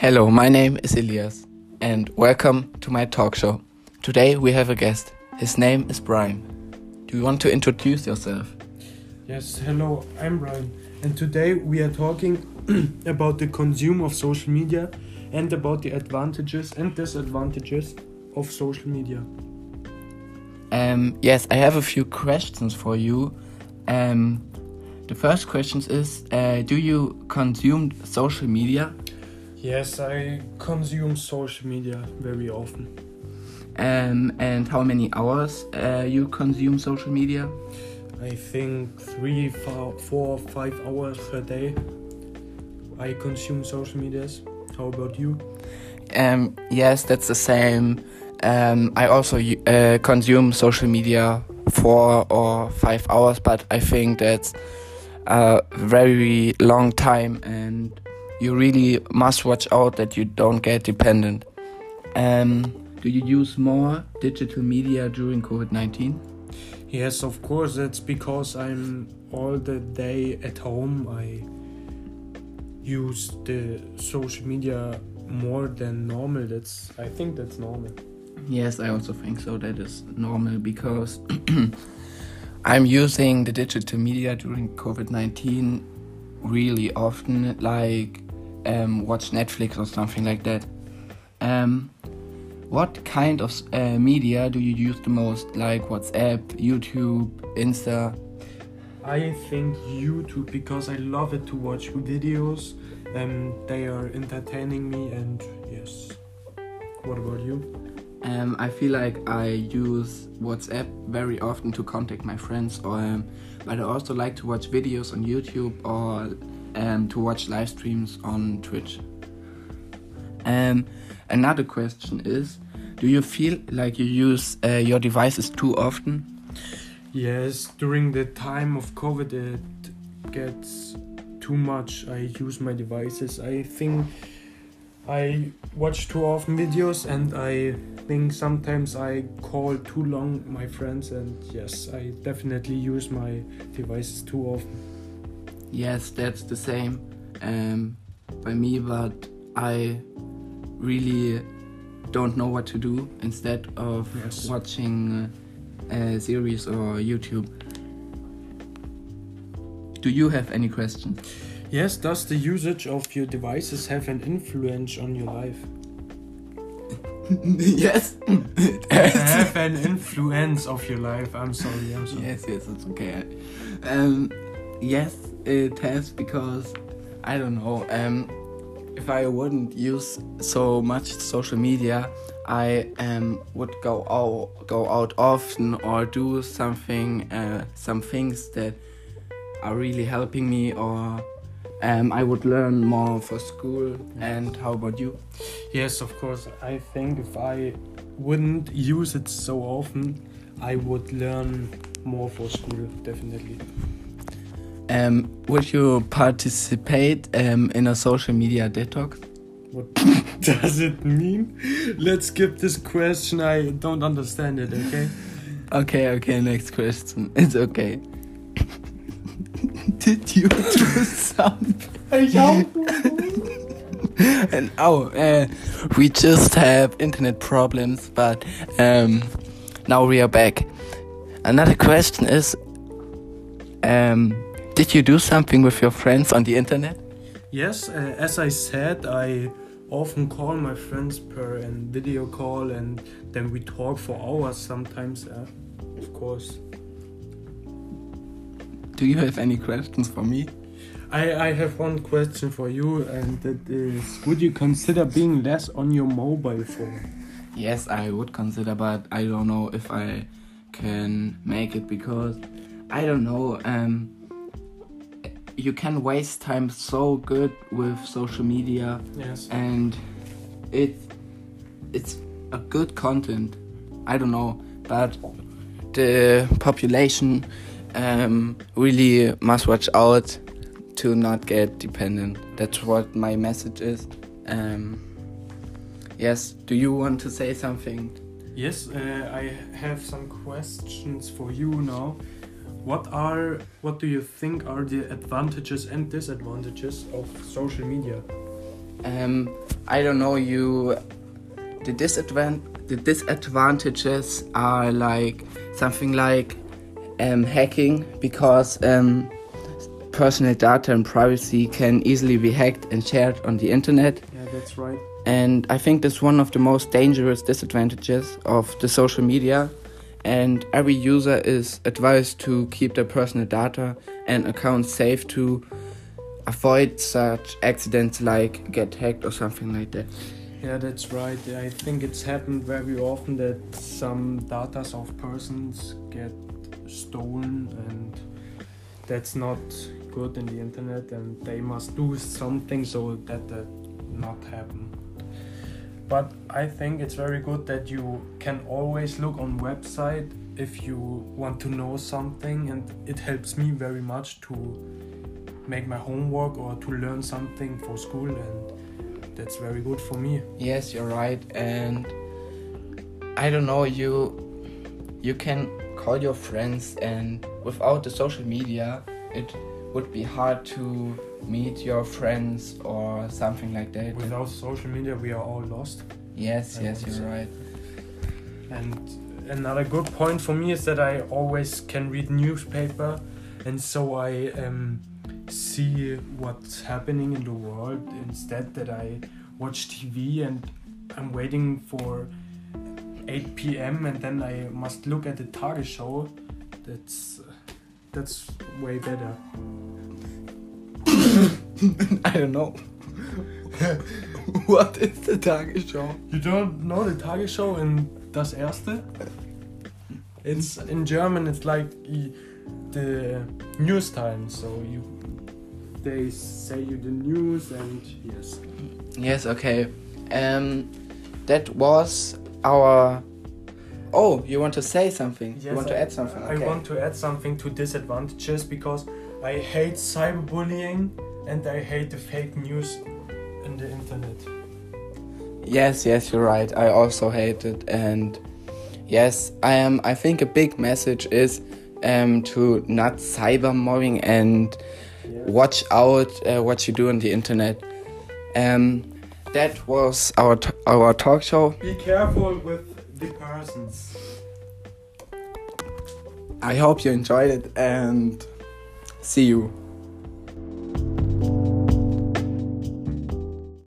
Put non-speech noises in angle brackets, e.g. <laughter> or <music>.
Hello, my name is Elias, and welcome to my talk show. Today we have a guest. His name is Brian. Do you want to introduce yourself? Yes, hello, I'm Brian, and today we are talking <clears throat> about the consume of social media and about the advantages and disadvantages of social media. Um, yes, I have a few questions for you. Um, the first question is uh, Do you consume social media? Yes, I consume social media very often. Um, and how many hours uh, you consume social media? I think three, four, four, five hours per day. I consume social medias. How about you? Um, yes, that's the same. Um, I also uh, consume social media four or five hours, but I think that's a very long time, and you really must watch out that you don't get dependent. Um, do you use more digital media during COVID 19? Yes, of course. That's because I'm all the day at home. I use the social media more than normal. That's I think that's normal. Yes, I also think so. That is normal because <clears throat> I'm using the digital media during COVID 19 really often, like um, watch Netflix or something like that. Um, what kind of uh, media do you use the most, like WhatsApp, YouTube, Insta? I think YouTube because I love it to watch videos and they are entertaining me and yes. What about you? Um, I feel like I use WhatsApp very often to contact my friends, or um, but I also like to watch videos on YouTube or um, to watch live streams on Twitch. Um, another question is, do you feel like you use uh, your devices too often? Yes, during the time of COVID, it gets too much. I use my devices. I think I watch too often videos and I think sometimes I call too long my friends and yes, I definitely use my devices too often. Yes, that's the same um, by me, but I really don't know what to do instead of yes. watching uh, a series or YouTube. Do you have any questions? Yes, does the usage of your devices have an influence on your life? <laughs> yes. <laughs> have an influence of your life. I'm sorry. I'm sorry. Yes, yes, it's okay. Um, yes, it has because I don't know. Um, if I wouldn't use so much social media, I um would go out go out often or do something uh, some things that are really helping me or um, I would learn more for school. And how about you? Yes, of course. I think if I wouldn't use it so often, I would learn more for school, definitely. Um, would you participate um, in a social media detox? What <laughs> does it mean? Let's skip this question. I don't understand it, okay? Okay, okay, next question. <laughs> It's okay. <laughs> Did you do something? and oh, uh, we just have internet problems, but um, now we are back. Another question is, um, did you do something with your friends on the internet? Yes, uh, as I said, I often call my friends per and video call, and then we talk for hours sometimes. Uh, of course. Do you have any questions for me? I, I have one question for you, and that is Would you consider being less on your mobile phone? Yes, I would consider, but I don't know if I can make it because I don't know. Um, you can waste time so good with social media. Yes. And it it's a good content. I don't know, but the population um, really must watch out to not get dependent. That's what my message is. Um, yes, do you want to say something? Yes, uh, I have some questions for you now. What are what do you think are the advantages and disadvantages of social media? um, I don't know you. The disadvan- the disadvantages are like something like um, hacking because um, personal data and privacy can easily be hacked and shared on the internet. Yeah, that's right. And I think that's one of the most dangerous disadvantages of the social media. And every user is advised to keep their personal data and accounts safe to avoid such accidents like get hacked or something like that. Yeah, that's right. I think it's happened very often that some data of persons get stolen and that's not good in the internet and they must do something so that that not happen. But I think it's very good that you can always look on website if you want to know something and it helps me very much to make my homework or to learn something for school and that's very good for me. Yes, you're right. And I don't know, you you can call your friends and without the social media it would be hard to meet your friends or something like that. Without social media, we are all lost. Yes, I yes, you're right. And another good point for me is that I always can read newspaper, and so I um, see what's happening in the world instead that I watch TV and I'm waiting for 8 p.m. and then I must look at the Tagesschau. That's that's way better. <laughs> I don't know. <laughs> what is the Tagesschau? You don't know the Tagesschau in Das Erste? It's in German. It's like the news time. So you, they say you the news and yes. Yes, okay. Um, that was our. Oh, you want to say something? you Yes, want to I- add something? I want to add something to disadvantages because I hate cyberbullying and I hate the fake news in the internet. Yes, yes, you're right. I also hate it, and yes, I am. I think a big message is um, to not cyber mobbing and Yeah. watch out uh, what you do on the internet. Um, that was our t- our talk show. Be careful with the persons. I hope you enjoyed it, and see you.